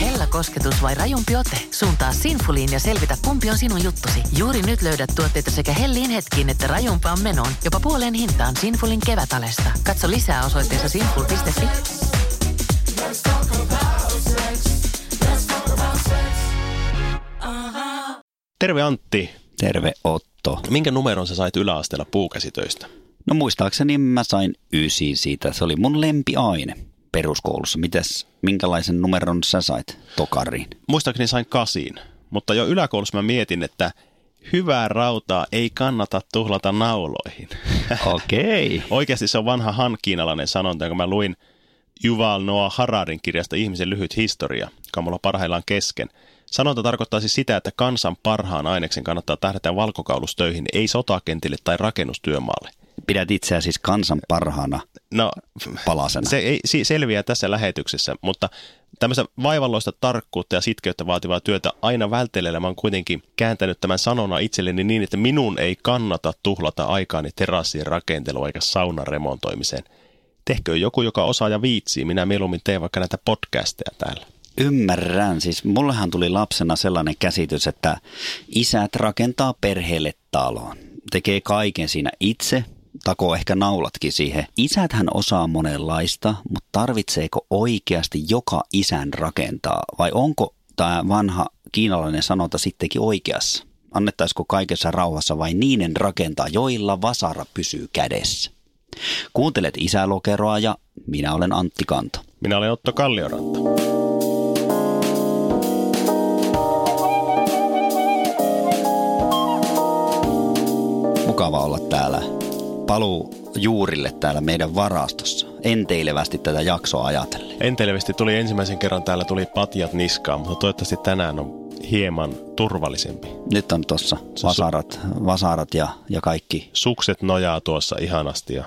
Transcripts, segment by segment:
Hella kosketus vai rajumpi ote? Suuntaa Sinfuliin ja selvitä, kumpi on sinun juttusi. Juuri nyt löydät tuotteita sekä hellin hetkiin että rajumpaan menoon. Jopa puoleen hintaan Sinfulin kevätalesta. Katso lisää osoitteessa sinful.fi. Terve Antti. Terve Otto. Minkä numeron sä sait yläasteella puukäsitöistä? No muistaakseni mä sain ysi siitä. Se oli mun lempiaine peruskoulussa. Mitäs, minkälaisen numeron sä sait tokariin? Muistaakseni sain kasiin, mutta jo yläkoulussa mä mietin, että hyvää rautaa ei kannata tuhlata nauloihin. Okei. Okay. Oikeasti se on vanha hankiinalainen sanonta, jonka mä luin Yuval Noah Hararin kirjasta Ihmisen lyhyt historia, joka mulla parhaillaan kesken. Sanonta tarkoittaa siis sitä, että kansan parhaan aineksen kannattaa tähdätä valkokaulusstöihin, ei sotakentille tai rakennustyömaalle. Pidät itseä siis kansan parhaana No, palasena. se ei selviää tässä lähetyksessä, mutta tämmöistä vaivalloista tarkkuutta ja sitkeyttä vaativaa työtä aina välttelemällä mä oon kuitenkin kääntänyt tämän sanona itselleni niin, että minun ei kannata tuhlata aikaani terassien rakentelua eikä saunan remontoimiseen. Tehkö joku, joka osaa ja viitsii. Minä mieluummin teen vaikka näitä podcasteja täällä. Ymmärrän. Siis mullehan tuli lapsena sellainen käsitys, että isät rakentaa perheelle talon. Tekee kaiken siinä itse, takoo ehkä naulatkin siihen. Isäthän osaa monenlaista, mutta tarvitseeko oikeasti joka isän rakentaa? Vai onko tämä vanha kiinalainen sanonta sittenkin oikeassa? Annettaisiko kaikessa rauhassa vain niiden rakentaa, joilla vasara pysyy kädessä? Kuuntelet isälokeroa ja minä olen Antti Kanto. Minä olen Otto Kallioranta. Mukava olla täällä. Paluu juurille täällä meidän varastossa. Enteilevästi tätä jaksoa ajatellen. Entelevästi tuli ensimmäisen kerran täällä tuli patjat niskaan, mutta toivottavasti tänään on hieman turvallisempi. Nyt on tuossa vasarat, vasarat ja, ja kaikki. Sukset nojaa tuossa ihanasti ja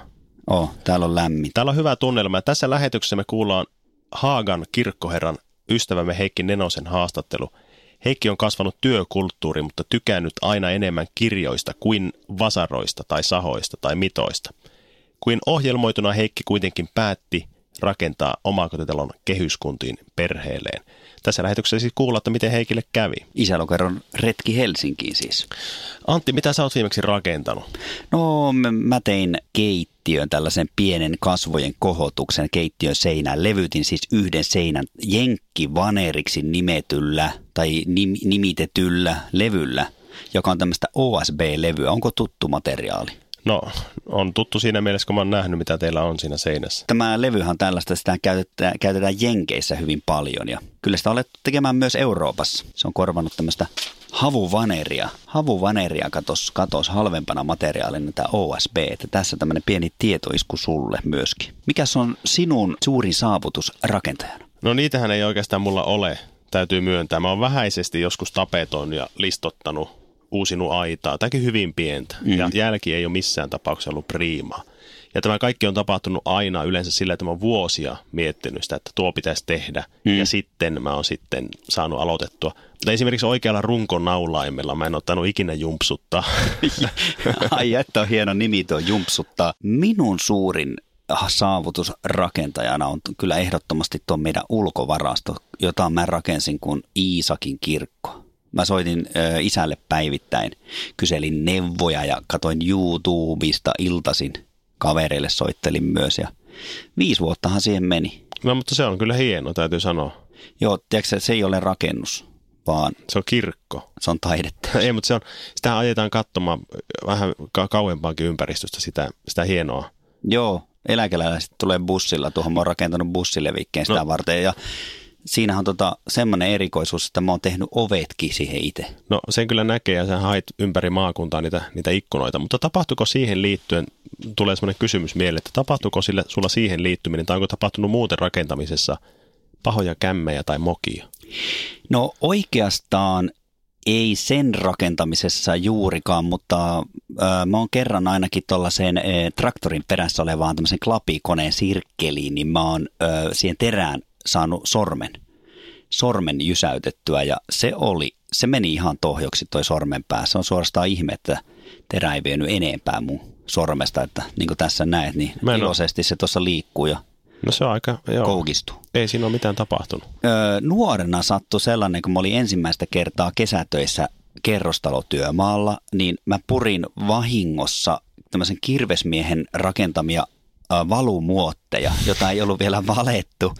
Oh, täällä on lämmin. Täällä on hyvä tunnelma. Tässä lähetyksessä me kuullaan Haagan kirkkoherran ystävämme Heikki Nenosen haastattelu. Heikki on kasvanut työkulttuuri, mutta tykännyt aina enemmän kirjoista kuin vasaroista tai sahoista tai mitoista. Kuin ohjelmoituna Heikki kuitenkin päätti rakentaa omakotitalon kehyskuntiin perheelleen. Tässä lähetyksessä siis kuulla, että miten Heikille kävi. Isälokeron retki Helsinkiin siis. Antti, mitä sä oot viimeksi rakentanut? No mä- tein keittiön, tällaisen pienen kasvojen kohotuksen keittiön seinään. Levytin siis yhden seinän jenkkivaneriksi nimetyllä tai nim, nimitetyllä levyllä, joka on tämmöistä OSB-levyä. Onko tuttu materiaali? No, on tuttu siinä mielessä, kun mä oon nähnyt, mitä teillä on siinä seinässä. Tämä levyhän on tällaista, sitä käytetään, käytetään Jenkeissä hyvin paljon ja kyllä sitä olet tekemään myös Euroopassa. Se on korvannut tämmöistä havuvaneria. Havuvaneria katos, katos halvempana materiaalina tämä OSB, että tässä tämmöinen pieni tietoisku sulle myöskin. Mikäs on sinun suurin saavutus rakentajana? No niitähän ei oikeastaan mulla ole, täytyy myöntää. Mä oon vähäisesti joskus tapetoinut ja listottanut, uusinut aitaa, tämäkin hyvin pientä. Mm. Ja jälki ei ole missään tapauksessa ollut priimaa. Ja tämä kaikki on tapahtunut aina yleensä sillä, että mä oon vuosia miettinyt sitä, että tuo pitäisi tehdä. Mm. Ja sitten mä oon sitten saanut aloitettua. Mutta esimerkiksi oikealla runkon naulaimella mä en ottanut ikinä jumpsuttaa. Ai että on hieno nimi tuo jumpsuttaa. Minun suurin saavutus rakentajana on kyllä ehdottomasti tuo meidän ulkovarasto, jota mä rakensin kuin Iisakin kirkko. Mä soitin ö, isälle päivittäin, kyselin neuvoja ja katoin YouTubesta iltasin. Kavereille soittelin myös ja viisi vuottahan siihen meni. no mutta se on kyllä hieno, täytyy sanoa. Joo, tiedätkö, se ei ole rakennus, vaan Se on kirkko. se on taidetta. Ei, mutta se on, sitä ajetaan katsomaan vähän ka- kauempaankin ympäristöstä sitä, sitä hienoa. Joo, eläkeläiset tulee bussilla. Tuohon mä oon rakentanut bussilevikkeen sitä No. no. varten. Ja siinähän on tota, semmoinen erikoisuus, että mä oon tehnyt ovetkin siihen itse. No sen kyllä näkee ja sä hait ympäri maakuntaa niitä, niitä ikkunoita, mutta tapahtuiko siihen liittyen, tulee semmoinen kysymys mieleen, että tapahtuiko sille, sulla siihen liittyminen tai onko tapahtunut muuten rakentamisessa pahoja kämmejä tai mokia? No oikeastaan ei sen rakentamisessa juurikaan, mutta äh, mä oon kerran ainakin tuollaiseen äh, traktorin perässä olevaan tämmöisen klapikoneen sirkkeliin, niin mä oon äh, siihen terään saanut sormen, sormen jysäytettyä ja se oli, se meni ihan tohjoksi toi sormen pää. Se on suorastaan ihme, että terä ei vienyt enempää mun sormesta, että niin kuin tässä näet, niin Mä iloisesti se tuossa liikkuu ja No se on aika, joo. koukistuu. Ei siinä ole mitään tapahtunut. Öö, nuorena sattui sellainen, kun mä olin ensimmäistä kertaa kesätöissä kerrostalotyömaalla, niin mä purin vahingossa tämmöisen kirvesmiehen rakentamia valumuotteja, jota ei ollut vielä valettu.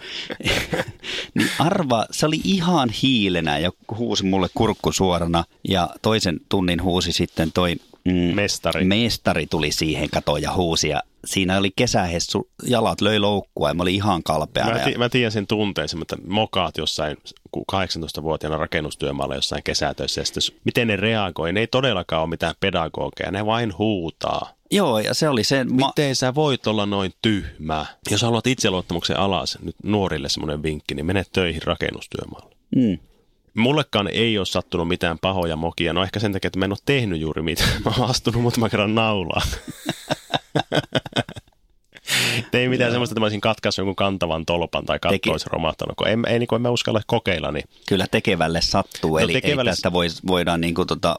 niin arva, se oli ihan hiilenä ja huusi mulle kurkku suorana ja toisen tunnin huusi sitten toi mm, mestari. mestari tuli siihen katoon ja huusi ja siinä oli kesähessu, jalat löi loukkua ja mä olin ihan kalpea. Mä, ti- mä tiedän sen tunteen, että mokaat jossain 18-vuotiaana rakennustyömaalla jossain kesätöissä ja sitten, miten ne reagoi, ne ei todellakaan ole mitään pedagogeja, ne vain huutaa. Joo, ja se oli se... Miten sä voit olla noin tyhmä? Jos haluat itseluottamuksen alas, nyt nuorille semmoinen vinkki, niin mene töihin rakennustyömaalle. Mm. Mullekaan ei ole sattunut mitään pahoja mokia. No ehkä sen takia, että mä en ole tehnyt juuri mitään. Mä oon astunut muutaman kerran naulaan. Tein mitään semmoista, että mä olisin katkaissut jonkun kantavan tolpan tai katto olisi romahtanut, kun ei, ei, niin kuin, en mä uskalla kokeilla. Niin. Kyllä tekevälle sattuu, no, eli tekevälle... ei tästä voi, voidaan niin kuin, tota,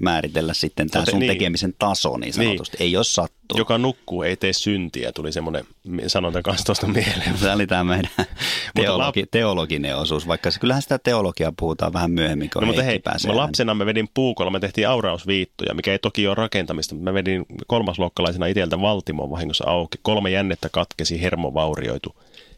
määritellä sitten tämä sun niin. tekemisen taso niin sanotusti. Niin. Ei ole sattuu. Joka nukkuu, ei tee syntiä, tuli semmoinen sanonta kanssa tuosta mieleen. Se oli tämä meidän teologi, teologinen osuus, vaikka se, kyllähän sitä teologiaa puhutaan vähän myöhemmin, kun no, mutta hei, pääsee. lapsena me vedin puukolla, me tehtiin aurausviittoja, mikä ei toki ole rakentamista, mutta mä vedin kolmasluokkalaisena itseltä Valtimon vahingossa auki. Kolme jännettä katkesi, hermo vaurioitu.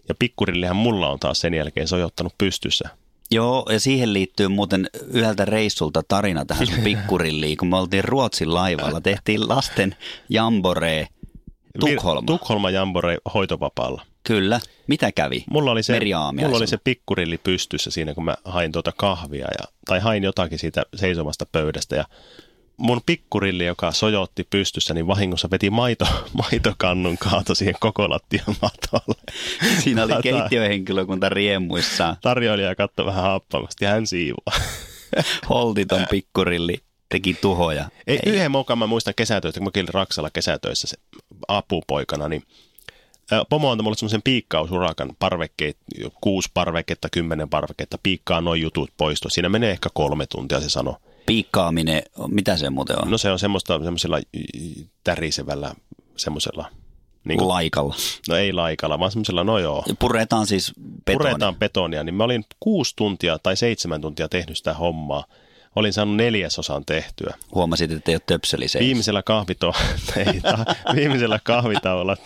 Ja pikkurillihän mulla on taas sen jälkeen sojottanut pystyssä. Joo, ja siihen liittyy muuten yhdeltä reissulta tarina tähän pikkurilliin, kun me oltiin Ruotsin laivalla, tehtiin lasten jamboree Tukholma. Tukholma jamboree hoitovapaalla. Kyllä. Mitä kävi? Mulla oli se, mulla oli se pikkurilli pystyssä siinä, kun mä hain tuota kahvia, ja, tai hain jotakin siitä seisomasta pöydästä, ja mun pikkurilli, joka sojotti pystyssä, niin vahingossa veti maito, maitokannun kaato siihen koko lattian matolle. Siinä oli keittiöhenkilökunta riemuissa. Tarjoilija katsoi vähän happamasti ja hän siivoaa. Holtiton pikkurilli teki tuhoja. Ei, Ei. Yhden mokan mä muistan kesätöistä, kun mä Raksalla kesätöissä se apupoikana, niin Pomo antoi mulle semmoisen piikkausurakan, parvekkeet, kuusi parveketta, kymmenen parveketta, piikkaa noin jutut poisto. Siinä menee ehkä kolme tuntia, se sanoi piikkaaminen, mitä se muuten on? No se on semmoista semmoisella tärisevällä semmoisella niin kuin, laikalla. No ei laikalla, vaan semmoisella, no joo. Puretaan siis betonia. Puretaan betonia, niin mä olin kuusi tuntia tai seitsemän tuntia tehnyt sitä hommaa. Olin saanut neljäsosan tehtyä. Huomasit, että ei ole töpseli Viimeisellä kahvito, ei, ta, viimeisellä kahvitauolla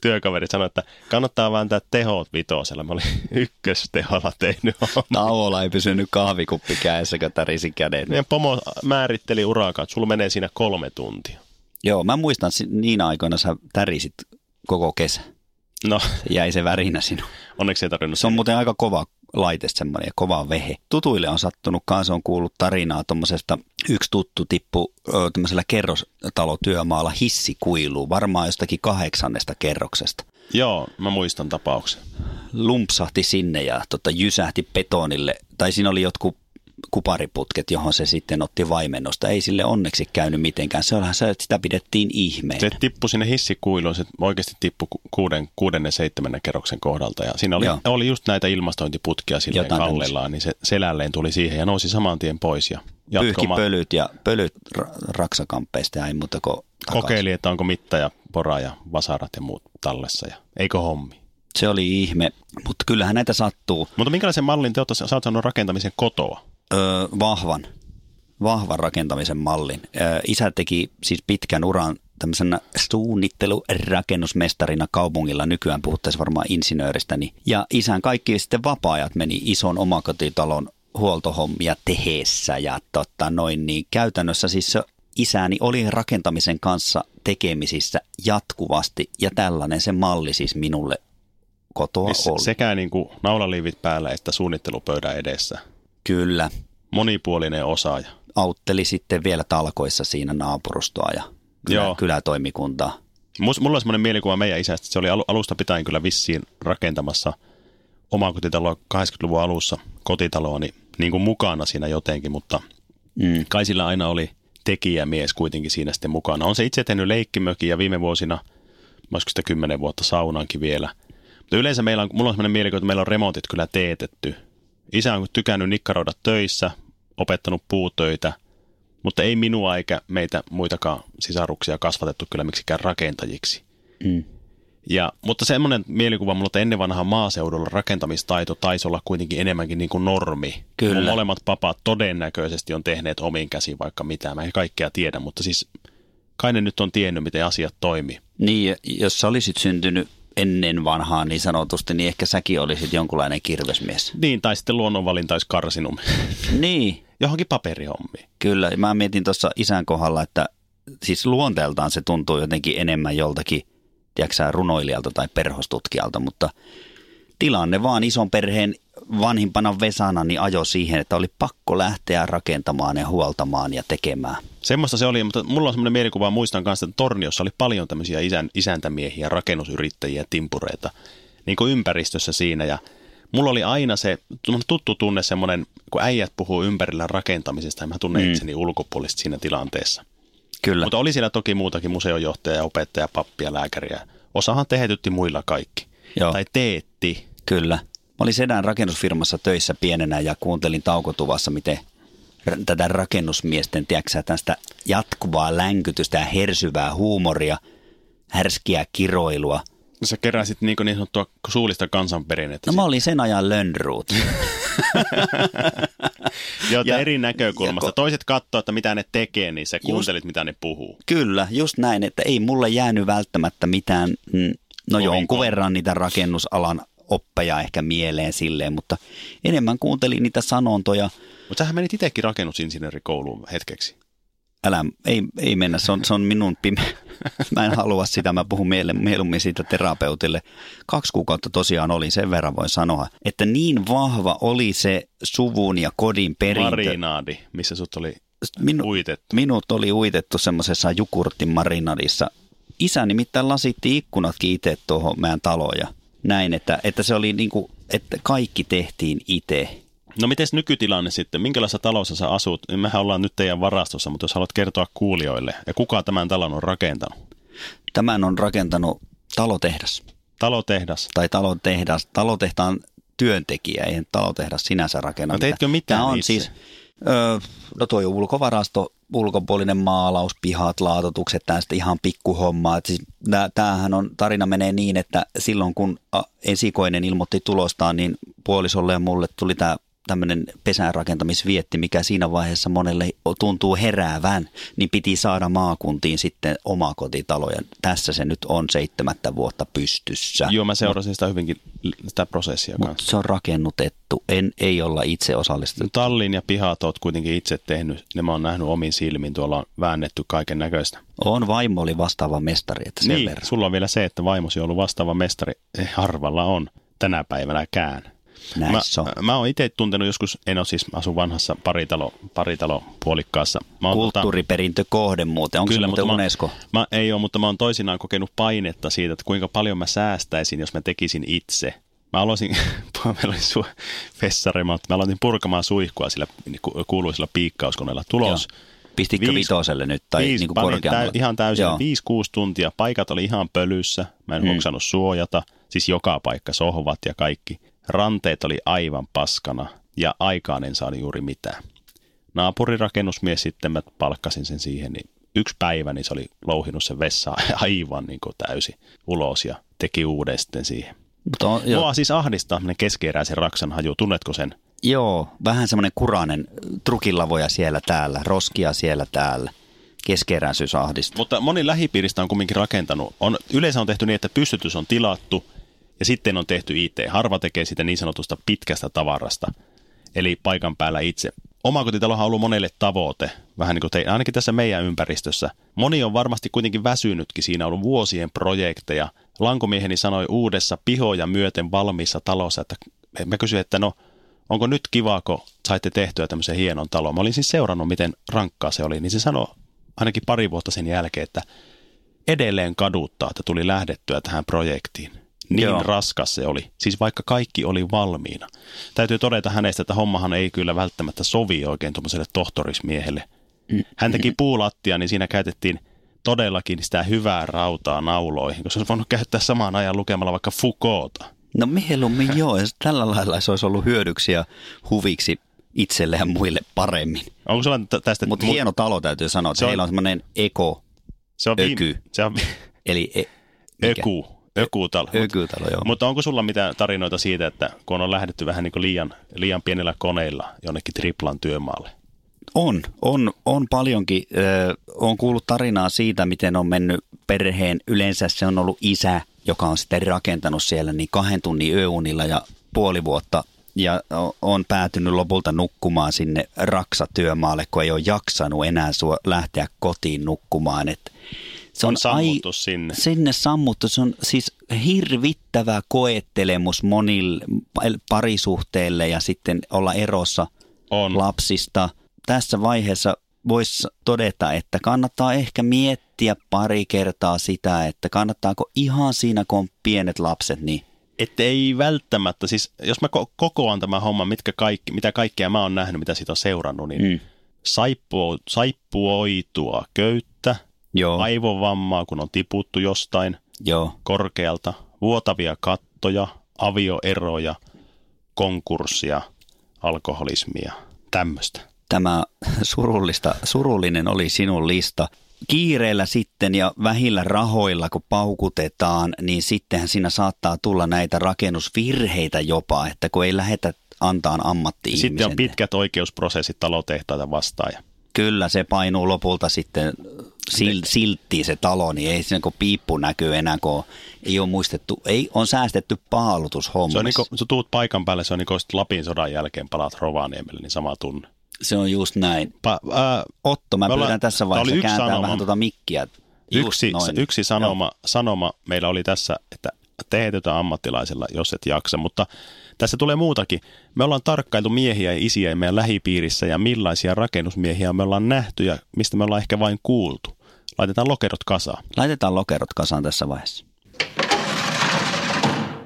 työkaveri sanoi, että kannattaa vääntää tehot vitosella. Mä olin ykkösteholla tehnyt Tauolla ei pysynyt kahvikuppi kädessä, kun tärisi kädet. Meidän pomo määritteli urakaa, että sulla menee siinä kolme tuntia. Joo, mä muistan, niin aikoina sä tärisit koko kesä. No. Jäi se värinä sinun. Onneksi ei tarvinnut. Se on muuten aika kova laite semmoinen ja kova vehe. Tutuille on sattunut kanssa, on kuullut tarinaa tuommoisesta, yksi tuttu tippu tämmöisellä kerrostalotyömaalla hissikuiluun, varmaan jostakin kahdeksannesta kerroksesta. Joo, mä muistan tapauksen. Lumpsahti sinne ja tota, jysähti betonille, tai siinä oli jotkut kupariputket, johon se sitten otti vaimennosta. Ei sille onneksi käynyt mitenkään. Se onhan se, että sitä pidettiin ihmeen. Se tippui sinne hissikuiluun, se oikeasti tippui kuuden, kuuden seitsemännen kerroksen kohdalta. Ja siinä oli, oli just näitä ilmastointiputkia silleen Jotain kallellaan, niin se selälleen tuli siihen ja nousi saman tien pois. Ja Pyyhki pölyt ja pölyt raksakamppeista ja ei muuta kuin takaisin. Kokeili, että onko mitta ja pora ja vasarat ja muut tallessa ja eikö hommi. Se oli ihme, mutta kyllähän näitä sattuu. Mutta minkälaisen mallin te olette, sä oot saanut rakentamisen kotoa? Öö, vahvan, vahvan rakentamisen mallin. Öö, isä teki siis pitkän uran tämmöisenä suunnittelurakennusmestarina kaupungilla, nykyään puhuttaisiin varmaan insinööristä, niin, ja isän kaikki sitten vapaa-ajat meni ison omakotitalon huoltohommia teheessä ja totta noin, niin käytännössä siis se isäni oli rakentamisen kanssa tekemisissä jatkuvasti ja tällainen se malli siis minulle kotoa niin oli. Sekä niin kuin naulaliivit päällä että suunnittelupöydän edessä. Kyllä. Monipuolinen osaaja. Autteli sitten vielä talkoissa siinä naapurustoa ja kylä, Joo. kylätoimikuntaa. Mulla on semmoinen mielikuva meidän isästä, että se oli alusta pitäen kyllä vissiin rakentamassa omakotitaloa 80-luvun alussa kotitaloa niin, niin kuin mukana siinä jotenkin, mutta mm. kai sillä aina oli tekijämies kuitenkin siinä sitten mukana. On se itse tehnyt leikkimökin ja viime vuosina, olisiko sitä kymmenen vuotta saunankin vielä. Mutta yleensä meillä on, mulla on semmoinen mielikuva, että meillä on remontit kyllä teetetty Isä on tykännyt nikkaroida töissä, opettanut puutöitä, mutta ei minua eikä meitä muitakaan sisaruksia kasvatettu kyllä miksikään rakentajiksi. Mm. Ja, mutta semmoinen mielikuva mulla, että ennen vanhaa maaseudulla rakentamistaito taisi olla kuitenkin enemmänkin niin kuin normi. Kyllä. Mun molemmat papat todennäköisesti on tehneet omiin käsiin vaikka mitä. Mä en kaikkea tiedä, mutta siis kai ne nyt on tiennyt, miten asiat toimii. Niin, ja jos sä olisit syntynyt ennen vanhaa niin sanotusti, niin ehkä säkin olisit jonkunlainen kirvesmies. Niin, tai sitten luonnonvalinta olisi karsinut Niin, johonkin paperihommiin. kyllä. Mä mietin tuossa isän kohdalla, että siis luonteeltaan se tuntuu jotenkin enemmän joltakin, tiedätkö runoilijalta tai perhostutkijalta, mutta tilanne vaan ison perheen vanhimpana Vesana niin ajo siihen, että oli pakko lähteä rakentamaan ja huoltamaan ja tekemään. Semmoista se oli, mutta mulla on semmoinen mielikuva, muistan kanssa, että Torniossa oli paljon tämmöisiä isän, isäntämiehiä, rakennusyrittäjiä, timpureita, niin kuin ympäristössä siinä. Ja mulla oli aina se tuttu tunne semmoinen, kun äijät puhuu ympärillä rakentamisesta, ja mä tunnen mm. itseni ulkopuolisesti siinä tilanteessa. Kyllä. Mutta oli siellä toki muutakin museojohtaja, opettaja, pappia, lääkäriä. Osahan tehetytti muilla kaikki. Joo. Tai teetti. Kyllä. Mä olin sedän rakennusfirmassa töissä pienenä ja kuuntelin taukotuvassa, miten tätä rakennusmiesten, tiedätkö tästä jatkuvaa länkytystä ja hersyvää huumoria, härskiä kiroilua. Sä keräsit niin, niin sanottua suullista kansanperinnettä. No mä olin sen ajan lönnruut. Joo, ja- eri näkökulmasta. ja ko- Toiset katsoo, että mitä ne tekee, niin sä kuuntelit, mitä ne puhuu. Kyllä, just näin, että ei mulle jäänyt välttämättä mitään, mm, no Kovin jonkun verran niitä rakennusalan oppeja ehkä mieleen silleen, mutta enemmän kuuntelin niitä sanontoja. Mutta sähän menit itsekin rakennusinsinöörikouluun hetkeksi. Älä, ei, ei mennä, se on, se on minun pime. Mä en halua sitä, mä puhun miele- mieluummin siitä terapeutille. Kaksi kuukautta tosiaan oli, sen verran voin sanoa, että niin vahva oli se suvun ja kodin perintö. Marinaadi, missä sut oli Minu, uitettu. minut oli uitettu semmoisessa jukurtin marinadissa. Isä nimittäin lasitti ikkunatkin itse tuohon meidän taloon ja näin, että, että se oli niin kuin, että kaikki tehtiin itse. No miten nykytilanne sitten? Minkälaisessa talossa sä asut? Mehän ollaan nyt teidän varastossa, mutta jos haluat kertoa kuulijoille, ja kuka tämän talon on rakentanut? Tämän on rakentanut talotehdas Talotehdas. tai talotehdas, talotehtaan työntekijä, ei talotehdas sinänsä rakenna. No teitkö mitään Tämä on itse? siis, öö, no tuo ulkovarasto, ulkopuolinen maalaus, pihat, laatotukset, tästä ihan pikkuhommaa. Siis, tämähän on, tarina menee niin, että silloin kun esikoinen ilmoitti tulostaan, niin puolisolle ja mulle tuli tämä tämmöinen pesänrakentamisvietti, mikä siinä vaiheessa monelle tuntuu heräävän, niin piti saada maakuntiin sitten oma kotitalo. Ja tässä se nyt on seitsemättä vuotta pystyssä. Joo, mä seurasin sitä hyvinkin, sitä prosessia Mutta kanssa. se on rakennutettu, en, ei olla itse osallistuttu. Tallin ja pihat oot kuitenkin itse tehnyt. Ne mä oon nähnyt omin silmin. Tuolla on väännetty kaiken näköistä. On vaimo oli vastaava mestari, että sen Niin, verran. sulla on vielä se, että vaimosi on ollut vastaava mestari. Eh, Harvalla on tänä päivänäkään. Näin Mä, on. mä oon itse tuntenut joskus, en ole siis, mä asun vanhassa paritalo, paritalo puolikkaassa. Mä oon tota- Kulttuuriperintökohde muuten, onko se muuten mä, UNESCO? Mä, ei ole, mutta mä oon toisinaan kokenut painetta siitä, että kuinka paljon mä säästäisin, jos mä tekisin itse. Mä aloisin, meillä oli su, fessari, mä mä aloitin purkamaan suihkua sillä ku- kuuluisella piikkauskoneella. Tulos, Pistikö Viisi- vitoselle nyt tai viisi, niin kuin täy, ihan täysin, Joo. 5-6 tuntia. Paikat oli ihan pölyssä, mä en Mm. mm. hoksannut suojata, siis joka paikka, sohvat ja kaikki. Ranteet oli aivan paskana ja aikaan en saanut juuri mitään. Naapurirakennusmies sitten, mä palkkasin sen siihen, niin yksi päivä niin se oli louhinut sen vessa aivan niin kuin täysin ulos ja teki uuden sitten siihen. Mutta on, Mua siis ahdistaa tämmöinen keskeeräisen raksan haju, tunnetko sen? joo, vähän semmoinen kurainen trukilavoja siellä täällä, roskia siellä täällä, keskeräisyys ahdistaa. Mutta moni lähipiiristä on kumminkin rakentanut. On, yleensä on tehty niin, että pystytys on tilattu ja sitten on tehty IT. Harva tekee sitä niin sanotusta pitkästä tavarasta, eli paikan päällä itse. Omakotitalohan on ollut monelle tavoite, vähän niin kuin te, ainakin tässä meidän ympäristössä. Moni on varmasti kuitenkin väsynytkin, siinä on ollut vuosien projekteja. Lankomieheni sanoi uudessa pihoja myöten valmiissa talossa, että mä kysyin, että no onko nyt kiva, kun saitte tehtyä tämmöisen hienon talon. Mä olin siis seurannut, miten rankkaa se oli, niin se sanoi ainakin pari vuotta sen jälkeen, että edelleen kaduttaa, että tuli lähdettyä tähän projektiin. Niin Joo. Raskas se oli. Siis vaikka kaikki oli valmiina. Täytyy todeta hänestä, että hommahan ei kyllä välttämättä sovi oikein tuommoiselle tohtorismiehelle. Hän teki puulattia, niin siinä käytettiin todellakin sitä hyvää rautaa nauloihin, koska se olisi voinut käyttää samaan ajan lukemalla vaikka Foucaulta. No mieluummin joo, ja tällä lailla se olisi ollut hyödyksi ja huviksi itselle ja muille paremmin. Onko sulla tä- tästä... Mutta mu- hieno talo täytyy sanoa, että Se on- heillä on semmoinen eko, se on viime- öky. Se on eli e, mikä? öku. Ökutalo. Ökytalo, joo. Mutta onko sulla mitään tarinoita siitä, että kun on lähdetty vähän niin kuin liian, liian pienellä koneilla jonnekin triplan työmaalle? On, on, on paljonkin. Ö, on kuullut tarinaa siitä, miten on mennyt perheen. Yleensä se on ollut isä, joka on sitten rakentanut siellä niin kahden tunnin yöunilla ja puoli vuotta ja on päätynyt lopulta nukkumaan sinne raksatyömaalle, kun ei ole jaksanut enää sua lähteä kotiin nukkumaan. Et se on, on sammuttu ai, sinne. Sinne sammuttu. Se on siis hirvittävä koettelemus monille parisuhteelle ja sitten olla erossa on. lapsista. Tässä vaiheessa voisi todeta, että kannattaa ehkä miettiä pari kertaa sitä, että kannattaako ihan siinä, kun on pienet lapset, niin että ei välttämättä, siis jos mä kokoan tämä homma, mitkä kaikki, mitä kaikkea mä oon nähnyt, mitä siitä on seurannut, niin mm. saippuo, saippuoitua köyttä, Joo. aivovammaa, kun on tiputtu jostain Joo. korkealta, vuotavia kattoja, avioeroja, konkurssia, alkoholismia, tämmöistä. Tämä surullista, surullinen oli sinun lista kiireellä sitten ja vähillä rahoilla, kun paukutetaan, niin sittenhän siinä saattaa tulla näitä rakennusvirheitä jopa, että kun ei lähetä antaa ammatti Sitten on pitkät oikeusprosessit talotehtaita vastaan. Kyllä, se painuu lopulta sitten sil, silttiin se talo, niin ei siinä kun piippu näkyy enää, kun ei ole muistettu, ei on säästetty paalutushommassa. Se on niin kuin, sä tuut paikan päälle, se on niin kuin Lapin sodan jälkeen palaat Rovaniemelle, niin sama tunne. Se on just näin. Pa, ää, Otto, mä pyydän ollaan, tässä vaiheessa kääntää sanoma, vähän tuota mikkiä. Yksi, noin. yksi sanoma, sanoma meillä oli tässä, että teetytä ammattilaisella, jos et jaksa, mutta tässä tulee muutakin. Me ollaan tarkkailtu miehiä ja isiä meidän lähipiirissä ja millaisia rakennusmiehiä me ollaan nähty ja mistä me ollaan ehkä vain kuultu. Laitetaan lokerot kasaan. Laitetaan lokerot kasaan tässä vaiheessa.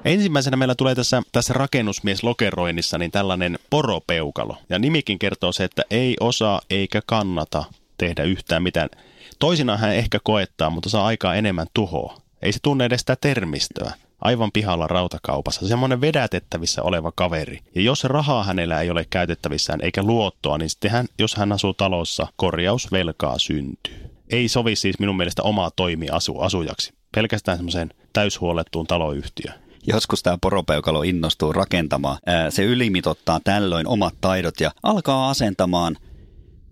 Ensimmäisenä meillä tulee tässä, tässä rakennusmieslokeroinnissa niin tällainen poropeukalo. Ja nimikin kertoo se, että ei osaa eikä kannata tehdä yhtään mitään. Toisinaan hän ehkä koettaa, mutta saa aikaa enemmän tuhoa. Ei se tunne edes sitä termistöä. Aivan pihalla rautakaupassa. Semmoinen vedätettävissä oleva kaveri. Ja jos rahaa hänellä ei ole käytettävissään eikä luottoa, niin sitten hän, jos hän asuu talossa, korjausvelkaa syntyy. Ei sovi siis minun mielestä omaa toimi asu, asujaksi. Pelkästään semmoiseen täyshuolettuun taloyhtiöön joskus tämä poropeukalo innostuu rakentamaan. Se ylimitottaa tällöin omat taidot ja alkaa asentamaan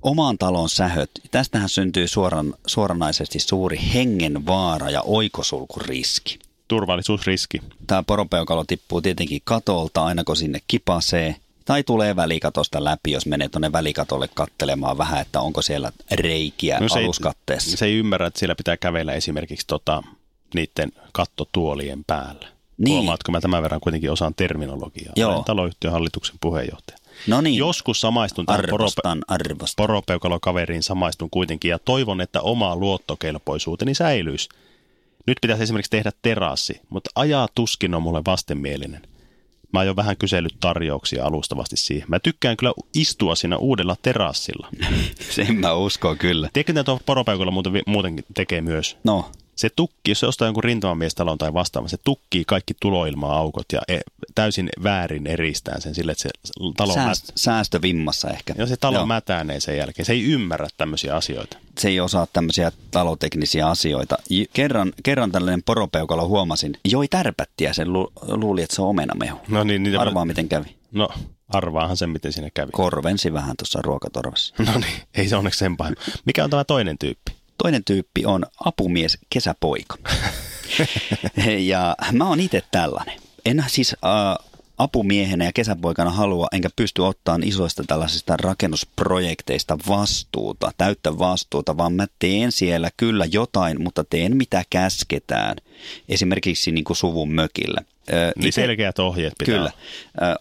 oman talon sähöt. Tästähän syntyy suoran, suoranaisesti suuri hengenvaara ja oikosulkuriski. Turvallisuusriski. Tämä poropeukalo tippuu tietenkin katolta aina kun sinne kipasee. Tai tulee välikatosta läpi, jos menee tuonne välikatolle kattelemaan vähän, että onko siellä reikiä no se aluskatteessa. Ei, se ei ymmärrä, että siellä pitää kävellä esimerkiksi tota, niiden kattotuolien päällä. Niin. Huomaatko, mä tämän verran kuitenkin osaan terminologiaa. Joo. Olen taloyhtiön hallituksen puheenjohtaja. No niin. Joskus samaistun tähän arvostan, porope- arvostan. poropeukalokaveriin samaistun kuitenkin ja toivon, että oma luottokelpoisuuteni säilyisi. Nyt pitäisi esimerkiksi tehdä terassi, mutta ajaa tuskin on mulle vastenmielinen. Mä oon jo vähän kysellyt tarjouksia alustavasti siihen. Mä tykkään kyllä istua siinä uudella terassilla. Sen mä uskon kyllä. Tiedätkö, että tuo poropeukalla muuten, muutenkin tekee myös? No se tukki, jos se ostaa jonkun rintamamiestalon tai vastaava, se tukkii kaikki tuloilma-aukot ja e, täysin väärin eristää sen sille, että se talo... Sääst, mät... Säästövimmassa ehkä. Ja se talo Joo. mätänee sen jälkeen. Se ei ymmärrä tämmöisiä asioita. Se ei osaa tämmöisiä taloteknisiä asioita. Kerran, kerran tällainen poropeukalo huomasin, joi tärpättiä, sen lu, luuli, että se on omenamehu. No niin, niin Arvaa, miten kävi. No, arvaahan sen, miten siinä kävi. Korvensi vähän tuossa ruokatorvassa. No niin, ei se onneksi sen pahemmin. Mikä on tämä toinen tyyppi? Toinen tyyppi on apumies kesäpoika. ja mä oon itse tällainen. En siis äh, apumiehenä ja kesäpoikana halua, enkä pysty ottamaan isoista tällaisista rakennusprojekteista vastuuta, täyttä vastuuta, vaan mä teen siellä kyllä jotain, mutta teen mitä käsketään. Esimerkiksi niin kuin suvun mökillä. Niin ite, selkeät ohjeet pitää Kyllä.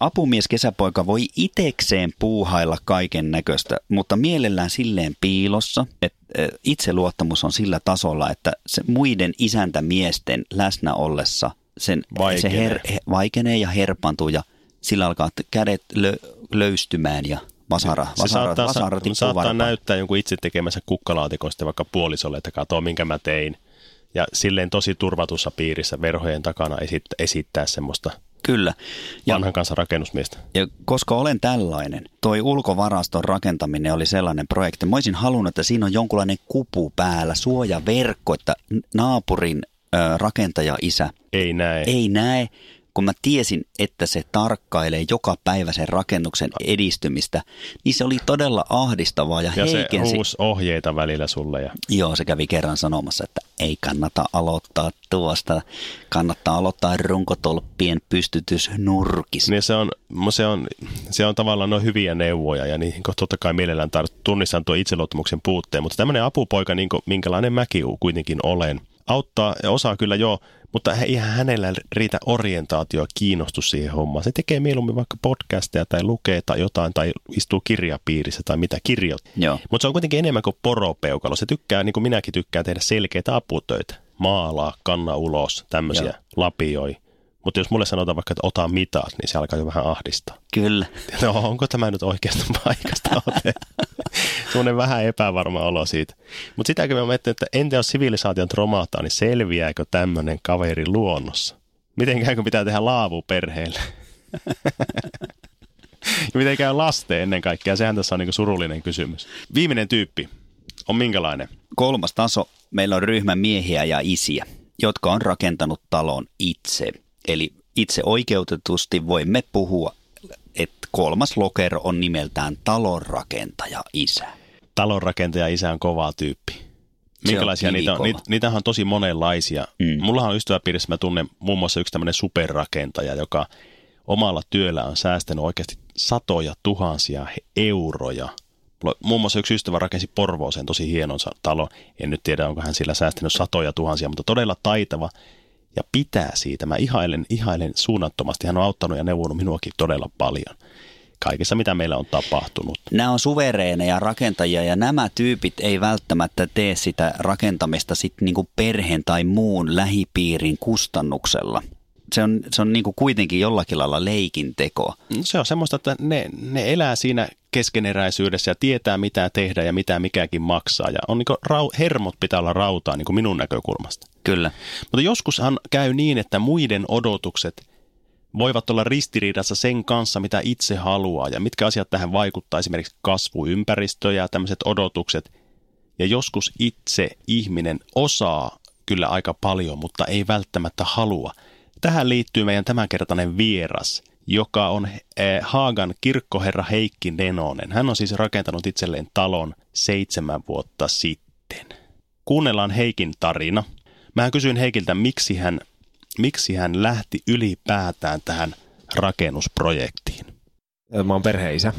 Apumies kesäpoika voi itekseen puuhailla kaiken näköistä, mutta mielellään silleen piilossa, että itseluottamus on sillä tasolla, että se muiden isäntämiesten läsnä ollessa sen, vaikenee. se her, vaikenee ja herpantuu ja sillä alkaa kädet lö, löystymään ja vasara, se vasara, saattaa, vasara saattaa varpaan. näyttää jonkun itse tekemässä kukkalaatikon vaikka puolisolle, että katso minkä mä tein. Ja silleen tosi turvatussa piirissä verhojen takana esittää, esittää semmoista Kyllä. Ja, vanhan kanssa rakennusmiestä. Ja koska olen tällainen, toi ulkovaraston rakentaminen oli sellainen projekti. Mä olisin halunnut, että siinä on jonkunlainen kupu päällä, suojaverkko, että naapurin ö, rakentaja-isä Ei näe. ei näe, kun mä tiesin, että se tarkkailee joka päivä sen rakennuksen edistymistä, niin se oli todella ahdistavaa ja, ja se heikensi. huusi ohjeita välillä sulle. Ja... Joo, se kävi kerran sanomassa, että ei kannata aloittaa tuosta, kannattaa aloittaa runkotolppien pystytys nurkissa. Niin se, on, se, on, se on tavallaan noin hyviä neuvoja ja niihin totta kai mielellään tar- tunnistan tuo itseluottamuksen puutteen, mutta tämmöinen apupoika, niin kuin, minkälainen mäkin kuitenkin olen, auttaa ja osaa kyllä jo, mutta eihän hänellä riitä orientaatio ja kiinnostus siihen hommaan. Se tekee mieluummin vaikka podcasteja tai lukee tai jotain tai istuu kirjapiirissä tai mitä kirjoit. Joo. Mutta se on kuitenkin enemmän kuin poropeukalo. Se tykkää, niin kuin minäkin tykkään tehdä selkeitä aputöitä. Maalaa, kanna ulos, tämmöisiä, Joo. lapioi. Mutta jos mulle sanotaan vaikka, että ota mitat, niin se alkaa jo vähän ahdistaa. Kyllä. No onko tämä nyt oikeasta paikasta ote? Semmoinen vähän epävarma olo siitä. Mutta sitäkin mä mietin, että entä jos sivilisaation romahtaa, niin selviääkö tämmöinen kaveri luonnossa? Kun pitää tehdä laavu perheelle? ja miten käy lasten ennen kaikkea? Sehän tässä on niinku surullinen kysymys. Viimeinen tyyppi on minkälainen? Kolmas taso, meillä on ryhmä miehiä ja isiä, jotka on rakentanut talon itse. Eli itse oikeutetusti voimme puhua, että kolmas lokero on nimeltään talonrakentaja isä. talonrakentaja isä on kova tyyppi. Minkälaisia on niitä on? niitähän on tosi monenlaisia. Mm. Mullahan on ystäväpiirissä, mä tunnen muun muassa yksi tämmöinen superrakentaja, joka omalla työllä on säästänyt oikeasti satoja tuhansia euroja. Mulla- Muun muassa yksi ystävä rakensi Porvooseen tosi hienon talon. En nyt tiedä, onko hän sillä säästänyt satoja tuhansia, mutta todella taitava ja pitää siitä. Mä ihailen, ihailen suunnattomasti. Hän on auttanut ja neuvonut minuakin todella paljon kaikessa, mitä meillä on tapahtunut. Nämä on suvereeneja rakentajia ja nämä tyypit ei välttämättä tee sitä rakentamista sit niinku perheen tai muun lähipiirin kustannuksella. Se on, se on niinku kuitenkin jollakin lailla leikin teko. Se on semmoista, että ne, ne elää siinä keskeneräisyydessä ja tietää mitä tehdä ja mitä mikäkin maksaa. Ja on niin rau, hermot pitää olla rautaa niin minun näkökulmasta. Kyllä. Mutta joskushan käy niin, että muiden odotukset voivat olla ristiriidassa sen kanssa, mitä itse haluaa ja mitkä asiat tähän vaikuttaa, esimerkiksi kasvuympäristö ja tämmöiset odotukset. Ja joskus itse ihminen osaa kyllä aika paljon, mutta ei välttämättä halua. Tähän liittyy meidän tämänkertainen vieras, joka on eh, Haagan kirkkoherra Heikki Nenonen. Hän on siis rakentanut itselleen talon seitsemän vuotta sitten. Kuunnellaan Heikin tarina. Mä kysyin Heikiltä, miksi hän, miksi hän lähti ylipäätään tähän rakennusprojektiin. Mä oon perheisä,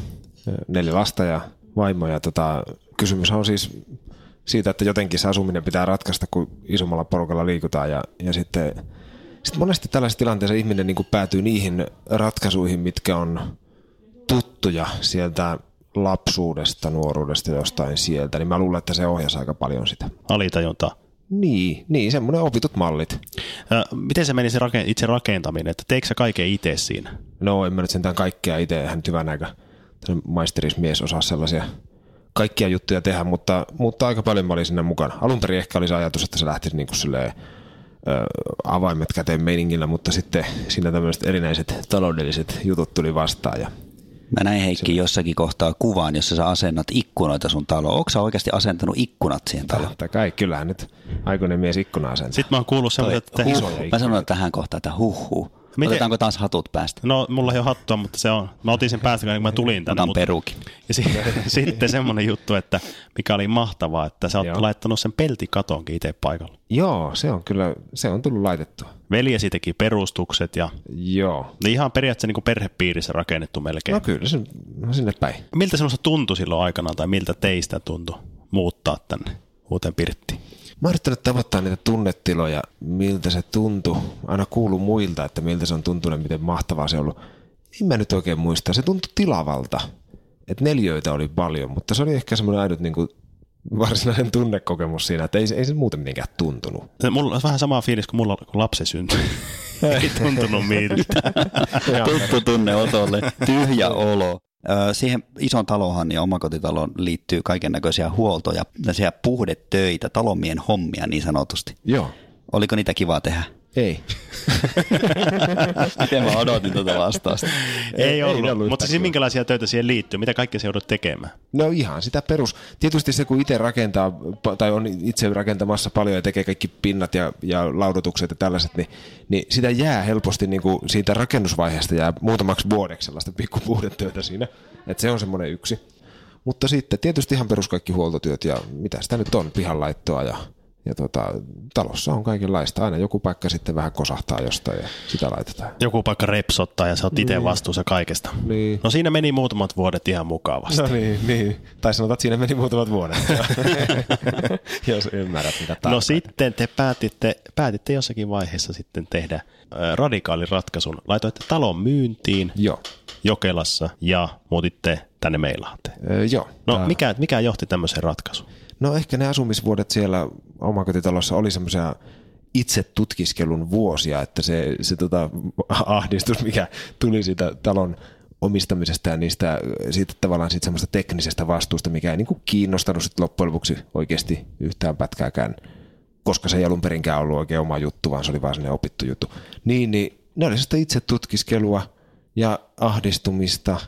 neljä lasta ja vaimo ja tota, kysymys on siis siitä, että jotenkin se asuminen pitää ratkaista, kun isommalla porukalla liikutaan ja, ja sitten sitten monesti tällaisessa tilanteessa ihminen niin kuin päätyy niihin ratkaisuihin, mitkä on tuttuja sieltä lapsuudesta, nuoruudesta, jostain sieltä, niin mä luulen, että se ohjasi aika paljon sitä. Alitajunta. Niin, niin semmoinen opitut mallit. Ö, miten se meni se rake- itse rakentaminen, että teikö sä kaiken itse siinä? No en mä nyt sentään kaikkea itse, nyt hyvän aika maisterismies osaa sellaisia kaikkia juttuja tehdä, mutta, mutta aika paljon mä olin sinne mukana. Alun perin ehkä oli se ajatus, että se lähtisi niin kuin silleen, avaimet käteen meiningillä, mutta sitten siinä tämmöiset erinäiset taloudelliset jutut tuli vastaan ja Mä näin Heikki jossakin kohtaa kuvan, jossa sä asennat ikkunoita sun taloon. Onko sä oikeasti asentanut ikkunat siihen taloon? totta kai kyllähän nyt aikuinen mies ikkuna asentaa. Sitten mä oon kuullut semmoisen, että Huh. Huh. Mä sanon tähän kohtaan, että huh Miten- Otetaanko taas hatut päästä? no mulla ei ole hattua, mutta se on, mä otin sen päästä, kun mä tulin tänne. Otan mutta, perukin. ja si- sitten semmoinen juttu, että mikä oli mahtavaa, että sä oot Joo. laittanut sen peltikatonkin itse paikalla. Joo, se on kyllä, se on tullut laitettua. Veljesi teki perustukset ja Joo. ne ihan periaatteessa niin kuin perhepiirissä rakennettu melkein. No kyllä, se, no sinne päin. Miltä sinusta tuntui silloin aikanaan tai miltä teistä tuntui muuttaa tänne uuteen pirttiin? Mä oon yrittänyt tavoittaa niitä tunnetiloja, miltä se tuntui. Aina kuuluu muilta, että miltä se on tuntunut, miten mahtavaa se on ollut. En mä nyt oikein muista. Se tuntui tilavalta. Että neljöitä oli paljon, mutta se oli ehkä semmoinen ainut niin kuin varsinainen tunnekokemus siinä, että ei, se- ei se muuten mitenkään tuntunut. Se- Mulla on vähän sama fiilis kuin mulla, kun lapsi syntyi. ei tuntunut miltä. Tuttu tunne Otolle, tyhjä olo. Siihen ison talohan ja omakotitaloon liittyy kaiken näköisiä huoltoja, puhdetöitä, talomien hommia niin sanotusti. Joo. Oliko niitä kiva tehdä? Ei. Miten mä odotin tuota vastausta? Ei, ei ollut, ne ollut mutta siis minkälaisia töitä siihen liittyy? Mitä kaikkea se joudut tekemään? No ihan sitä perus. Tietysti se, kun itse rakentaa, tai on itse rakentamassa paljon ja tekee kaikki pinnat ja, ja laudotukset ja tällaiset, niin, niin sitä jää helposti niin kuin siitä rakennusvaiheesta jää muutamaksi vuodeksi sellaista pikkupuhdetöitä siinä. Että se on semmoinen yksi. Mutta sitten tietysti ihan perus kaikki huoltotyöt ja mitä sitä nyt on, pihanlaittoa ja, ja tota, talossa on kaikenlaista. Aina joku paikka sitten vähän kosahtaa jostain ja sitä laitetaan. Joku paikka repsottaa ja sä oot itse vastuussa kaikesta. Niin. No siinä meni muutamat vuodet ihan mukavasti. No niin, niin. Tai sanotaan, että siinä meni muutamat vuodet. Jos ymmärrät, mitä No tarkoitan. sitten te päätitte, päätitte jossakin vaiheessa sitten tehdä radikaalin ratkaisun. Laitoitte talon myyntiin Joo. Jokelassa ja muutitte tänne Meilahteen. Ö, joo. No mikä, mikä johti tämmöiseen ratkaisuun? No ehkä ne asumisvuodet siellä omakotitalossa oli semmoisia itse tutkiskelun vuosia, että se, se tota ahdistus, mikä tuli siitä talon omistamisesta ja niistä, siitä tavallaan siitä semmoista teknisestä vastuusta, mikä ei niinku kiinnostanut sit loppujen lopuksi oikeasti yhtään pätkääkään, koska se ei alun perinkään ollut oikein oma juttu, vaan se oli vaan sellainen opittu juttu. Niin, niin ne oli sitä itse tutkiskelua ja ahdistumista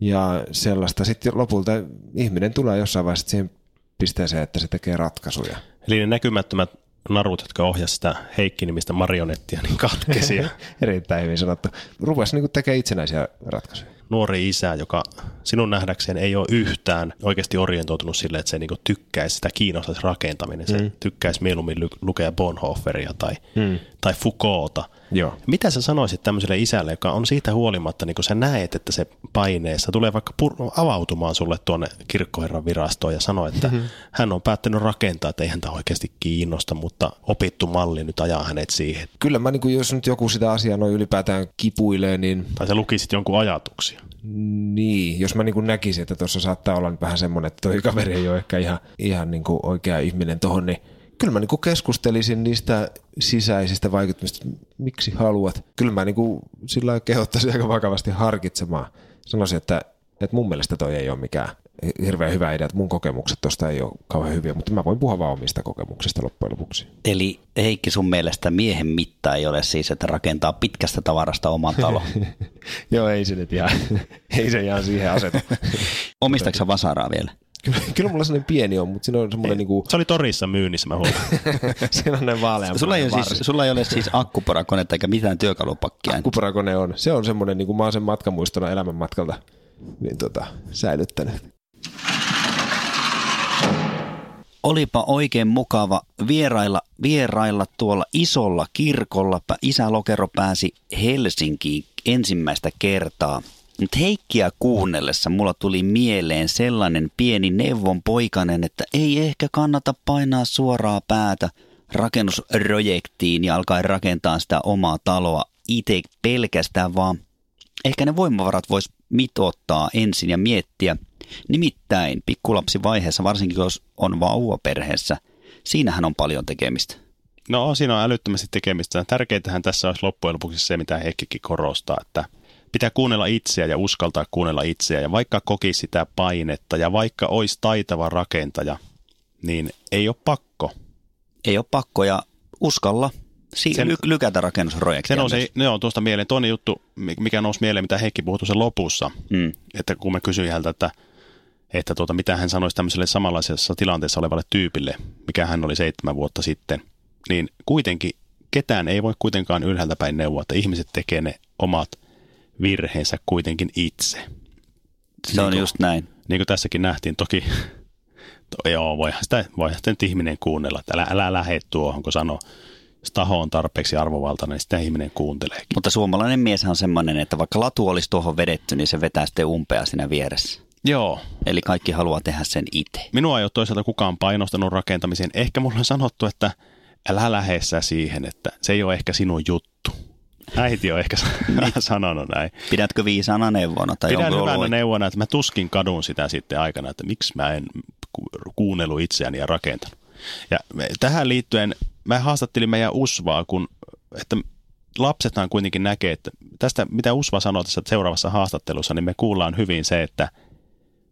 ja sellaista. Sitten lopulta ihminen tulee jossain vaiheessa siihen pisteeseen, että se tekee ratkaisuja. Eli ne näkymättömät narut, jotka ohjasivat sitä Heikki-nimistä marionettia, niin katkesi. Erittäin hyvin sanottu. Rupesi niin tekemään itsenäisiä ratkaisuja. nuori isä, joka sinun nähdäkseen ei ole yhtään oikeasti orientoitunut sille, että se niin tykkäisi sitä kiinnostaisi rakentaminen. Se mm. tykkäisi mieluummin lu- lukea Bonhoefferia tai, mm. tai Foucaulta. Joo. Mitä sä sanoisit tämmöiselle isälle, joka on siitä huolimatta, niin kun sä näet, että se paineessa tulee vaikka pur- avautumaan sulle tuonne kirkkoherran virastoon ja sanoo, että mm-hmm. hän on päättänyt rakentaa, että ei häntä oikeasti kiinnosta, mutta opittu malli nyt ajaa hänet siihen. Kyllä mä, niin kuin, jos nyt joku sitä asiaa noin ylipäätään kipuilee, niin Tai sä lukisit jonkun ajatuksia. Niin, jos mä niin näkisin, että tuossa saattaa olla vähän semmoinen, että toi kaveri ei ole ehkä ihan, ihan niin oikea ihminen tohon, niin kyllä mä niin kuin keskustelisin niistä sisäisistä vaikuttamista, miksi haluat. Kyllä mä niin kuin sillä kehottaisin aika vakavasti harkitsemaan. Sanoisin, että, että mun mielestä toi ei ole mikään hirveän hyvä idea, että mun kokemukset tuosta ei ole kauhean hyviä, mutta mä voin puhua vaan omista kokemuksista loppujen lopuksi. Eli Heikki, sun mielestä miehen mitta ei ole siis, että rakentaa pitkästä tavarasta oman talon. Joo, ei se nyt ihan, ei se ihan siihen asetu. Omistatko vasaraa vielä? Kyllä, kyllä mulla sellainen pieni on, mutta siinä on semmoinen niin kuin, Se oli torissa myynnissä, mä huomaan. siinä on ne vaalean Sulla ei, ole siis, sulla ei ole siis akkuporakonetta eikä mitään työkalupakkia. Kuparakone on. Se on semmoinen, niin kuin mä oon sen matkamuistona elämänmatkalta niin tota, säilyttänyt. Olipa oikein mukava vierailla, vierailla tuolla isolla kirkolla. Isä Lokero pääsi Helsinkiin ensimmäistä kertaa. Mutta Heikkiä kuunnellessa mulla tuli mieleen sellainen pieni neuvon poikanen, että ei ehkä kannata painaa suoraa päätä rakennusprojektiin ja alkaa rakentaa sitä omaa taloa itse pelkästään, vaan ehkä ne voimavarat vois mitottaa ensin ja miettiä. Nimittäin pikkulapsivaiheessa, varsinkin jos on vauvaperheessä, siinähän on paljon tekemistä. No siinä on älyttömästi tekemistä. Tärkeintähän tässä olisi loppujen lopuksi se, mitä Heikkikin korostaa, että pitää kuunnella itseä ja uskaltaa kuunnella itseä. Ja vaikka koki sitä painetta ja vaikka olisi taitava rakentaja, niin ei ole pakko. Ei ole pakko ja uskalla si- Sen- ly- lykätä rakennusprojektia. Se nousi, myös. ne on tuosta mieleen. Toinen juttu, mikä nousi mieleen, mitä Heikki puhui tuossa lopussa, Mm. että kun mä kysyin häneltä, että, että tuota, mitä hän sanoisi tämmöiselle samanlaisessa tilanteessa olevalle tyypille, mikä hän oli seitsemän vuotta sitten, niin kuitenkin ketään ei voi kuitenkaan ylhäältä päin neuvoa, että ihmiset tekee ne omat virheensä kuitenkin itse. Se on Niin just näin. Niin kuin tässäkin nähtiin, toki to, joo, voihan sitä, voihan sitä nyt ihminen kuunnella, että älä, älä lähde tuohon, kun sanoo, jos taho on tarpeeksi arvovaltainen, niin sitä ihminen kuunteleekin. Mutta suomalainen mies on semmoinen, että vaikka latu olisi tuohon vedetty, niin se vetää sitten umpea siinä vieressä. Joo, Eli kaikki haluaa tehdä sen itse. Minua ei ole toisaalta kukaan painostanut rakentamiseen. Ehkä mulle on sanottu, että älä lähde sä siihen, että se ei ole ehkä sinun juttu. Äiti on ehkä sanonut näin. Pidätkö viisaana neuvona? Tai Pidän hyvänä ollut- neuvona, että mä tuskin kadun sitä sitten aikana, että miksi mä en ku- kuunnellut itseäni ja rakentanut. Ja me- tähän liittyen mä haastattelin meidän Usvaa, kun, että lapsethan kuitenkin näkee, että tästä mitä Usva sanoi tässä seuraavassa haastattelussa, niin me kuullaan hyvin se, että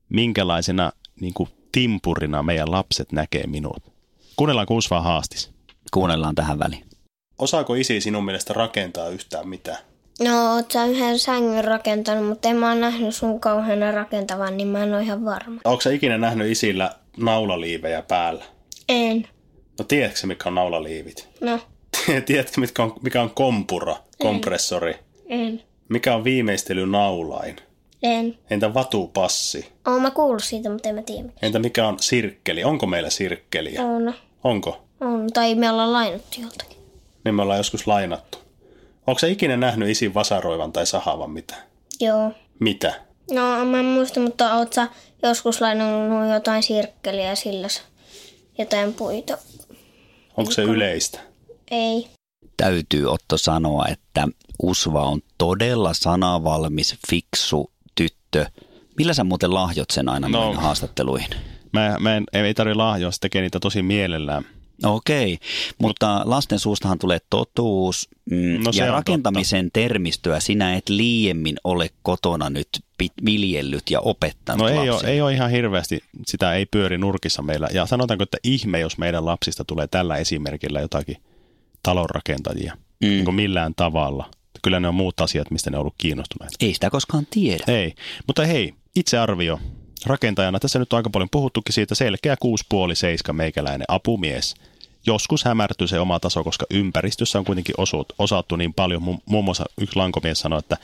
minkälaisena niin kuin timpurina meidän lapset näkee minut. Kuunnellaanko Usvaa haastis? Kuunnellaan tähän väliin. Osaako isi sinun mielestä rakentaa yhtään mitään? No, oot sä yhden sängyn rakentanut, mutta en mä oon nähnyt sun kauheana rakentavan, niin mä en ole ihan varma. Onko sä ikinä nähnyt isillä naulaliivejä päällä? En. No tiedätkö sä, mitkä on naulaliivit? No, tiedätkö, mitkä on, mikä on kompura, kompressori? en. Mikä on viimeistelynaulain? En. Entä vatupassi? Oon mä kuullut siitä, mutta en mä tiedä. mikä. Entä mikä on sirkkeli? Onko meillä sirkkeliä? On. Onko? On. Tai me ollaan lainattu joltakin. Niin me ollaan joskus lainattu. Onko sä ikinä nähnyt isin vasaroivan tai sahavan mitään? Joo. Mitä? No, mä en muista, mutta oot sä joskus lainannut jotain sirkkeliä sillä jotain puita? Onko se yleistä? Ei. Täytyy Otto sanoa, että Usva on todella sanavalmis, fiksu tyttö. Millä sä muuten lahjot sen aina No. no. haastatteluihin? Mä, mä en, ei tarvi lahjoa, se tekee niitä tosi mielellään. Okei, mutta lasten suustahan tulee totuus mm, No ja rakentamisen termistöä sinä et liiemmin ole kotona nyt viljellyt ja opettanut No ei ole, ei ole ihan hirveästi, sitä ei pyöri nurkissa meillä. Ja sanotaanko, että ihme, jos meidän lapsista tulee tällä esimerkillä jotakin talonrakentajia. Mm. Niin kuin millään tavalla. Kyllä ne on muut asiat, mistä ne on ollut kiinnostuneita. Ei sitä koskaan tiedä. Ei, mutta hei, itsearvio rakentajana. Tässä nyt on aika paljon puhuttukin siitä. Selkeä 6,5-7 meikäläinen apumies. Joskus hämärtyy se oma taso, koska ympäristössä on kuitenkin osut, osattu niin paljon. Mu- Muun muassa yksi lankomies sanoi, että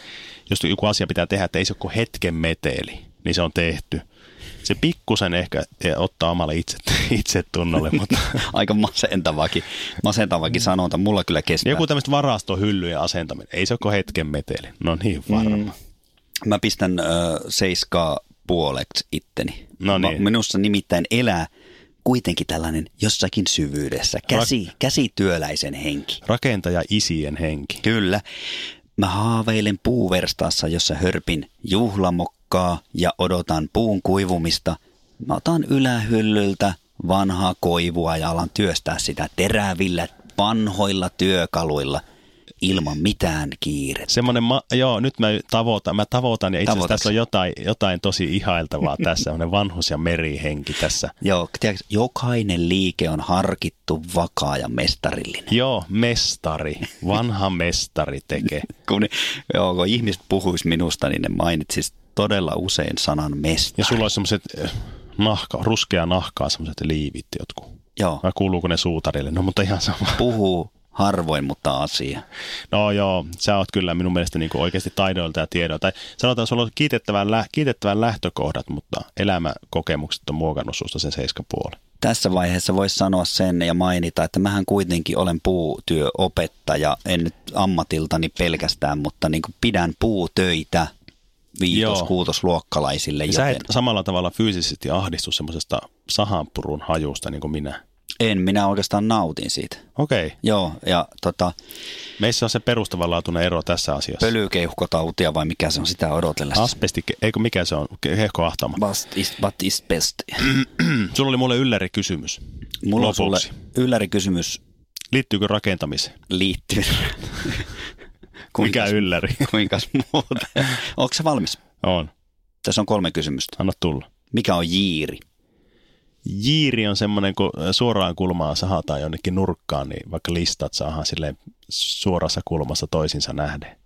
jos joku asia pitää tehdä, että ei se ole kuin hetken meteli, niin se on tehty. Se pikkusen ehkä ottaa omalle itse, itsetunnolle, mutta Aika masentavakin, masentavakin sanonta. Mulla kyllä kestää. joku tämmöistä varastohyllyjen asentaminen, ei se ole kuin hetken meteli. No niin, varma. Mm. Mä pistän ö, seiskaa puoleksi itteni. No niin. Minussa nimittäin elää kuitenkin tällainen jossakin syvyydessä, käsi, käsityöläisen henki. Rakentaja isien henki. Kyllä. Mä haaveilen puuverstaassa, jossa hörpin juhlamokkaa ja odotan puun kuivumista. Mä otan ylähyllyltä vanhaa koivua ja alan työstää sitä terävillä, vanhoilla työkaluilla ilman mitään kiirettä. Semmoinen, ma- joo, nyt mä tavoitan, mä tavoitan, ja itse asiassa tässä on jotain, jotain tosi ihailtavaa tässä, semmoinen vanhus- ja merihenki tässä. Joo, tiedätkö, jokainen liike on harkittu, vakaa ja mestarillinen. Joo, mestari, vanha mestari tekee. Kun, joo, kun ihmiset puhuis minusta, niin ne mainitsis todella usein sanan mestari. Ja sulla olisi semmoiset eh, nahka, ruskea nahkaa semmoiset liivit jotkut. Joo, Vai kuuluuko ne suutarille? No mutta ihan sama. puhuu harvoin, mutta asia. No joo, sä oot kyllä minun mielestä niin kuin oikeasti taidoilta ja tiedoilta. Tai sanotaan, että sulla on kiitettävän, lä- kiitettävän lähtökohdat, mutta elämäkokemukset on muokannut susta sen seiskapuoli. Tässä vaiheessa voisi sanoa sen ja mainita, että mähän kuitenkin olen puutyöopettaja, en nyt ammatiltani pelkästään, mutta niin kuin pidän puutöitä viitos, kuutosluokkalaisille, Ja sä joten et samalla tavalla fyysisesti ahdistu semmoisesta sahanpurun hajusta niin kuin minä. En, minä oikeastaan nautin siitä. Okei, okay. Joo, ja tota, meissä on se perustavanlaatuinen ero tässä asiassa. pölykeuhkotautia vai mikä se on sitä odotellessa? Asbesti, eikö mikä se on, hehkoahtama. What is, what is best? Sulla oli mulle ylläri kysymys. Mulla on sulle ylläri kysymys Liittyykö rakentamiseen? liittyen. Mikä ylläri? Kuinka muuta? Onko se valmis? On. Tässä on kolme kysymystä. Anna tulla. Mikä on jiiri? Jiiri on semmoinen, kun suoraan kulmaan sahataan jonnekin nurkkaan, niin vaikka listat saadaan silleen suorassa kulmassa toisinsa nähden.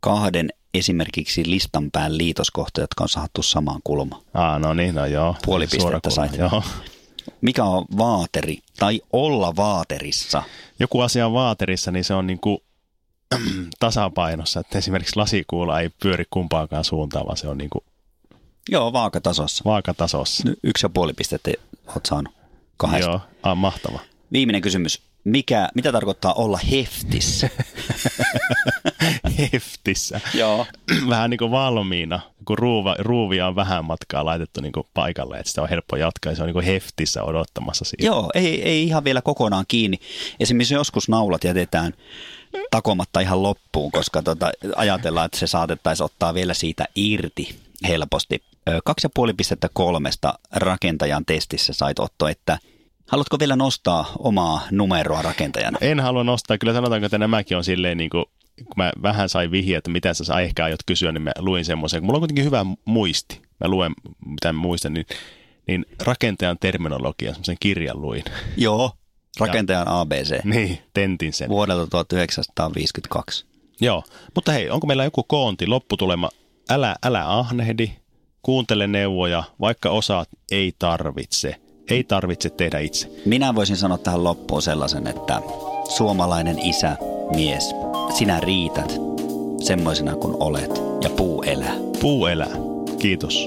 Kahden esimerkiksi listan pään liitoskohta, jotka on sahattu samaan kulmaan. Aa, no niin, no joo. Puoli pistettä sait. Joo. Mikä on vaateri tai olla vaaterissa? Joku asia on vaaterissa, niin se on niin kuin tasapainossa, että esimerkiksi lasikuula ei pyöri kumpaankaan suuntaan, vaan se on niin kuin Joo, vaakatasossa. vaakatasossa. Yksi ja puoli pistettä olet saanut kahdesta. Joo, ah, mahtava. Viimeinen kysymys. Mikä, mitä tarkoittaa olla heftissä? Heftissä. Joo. Vähän niin kuin valmiina, kun ruuva, ruuvia on vähän matkaa laitettu niin kuin paikalle, että sitä on helppo jatkaa ja se on niin kuin heftissä odottamassa siitä. Joo, ei, ei ihan vielä kokonaan kiinni. Esimerkiksi joskus naulat jätetään takomatta ihan loppuun, koska tota, ajatellaan, että se saatettaisiin ottaa vielä siitä irti helposti. Ö, Kaksi ja puoli pistettä kolmesta rakentajan testissä sait Otto, että haluatko vielä nostaa omaa numeroa rakentajana? En halua nostaa, kyllä sanotaanko, että nämäkin on silleen niin kuin, kun mä vähän sain vihjeä, että mitä sä ehkä aiot kysyä, niin mä luin semmoisen. Mulla on kuitenkin hyvä muisti. Mä luen, mitä mä muistan, niin, niin rakentajan terminologia, semmoisen kirjan luin. Joo, Rakentajan ABC. Niin, tentin sen. Vuodelta 1952. Joo, mutta hei, onko meillä joku koonti, lopputulema? Älä, älä ahnehdi, kuuntele neuvoja, vaikka osaat, ei tarvitse. Ei tarvitse tehdä itse. Minä voisin sanoa tähän loppuun sellaisen, että suomalainen isä, mies, sinä riität semmoisena kuin olet ja puu elää. Puu elää. Kiitos.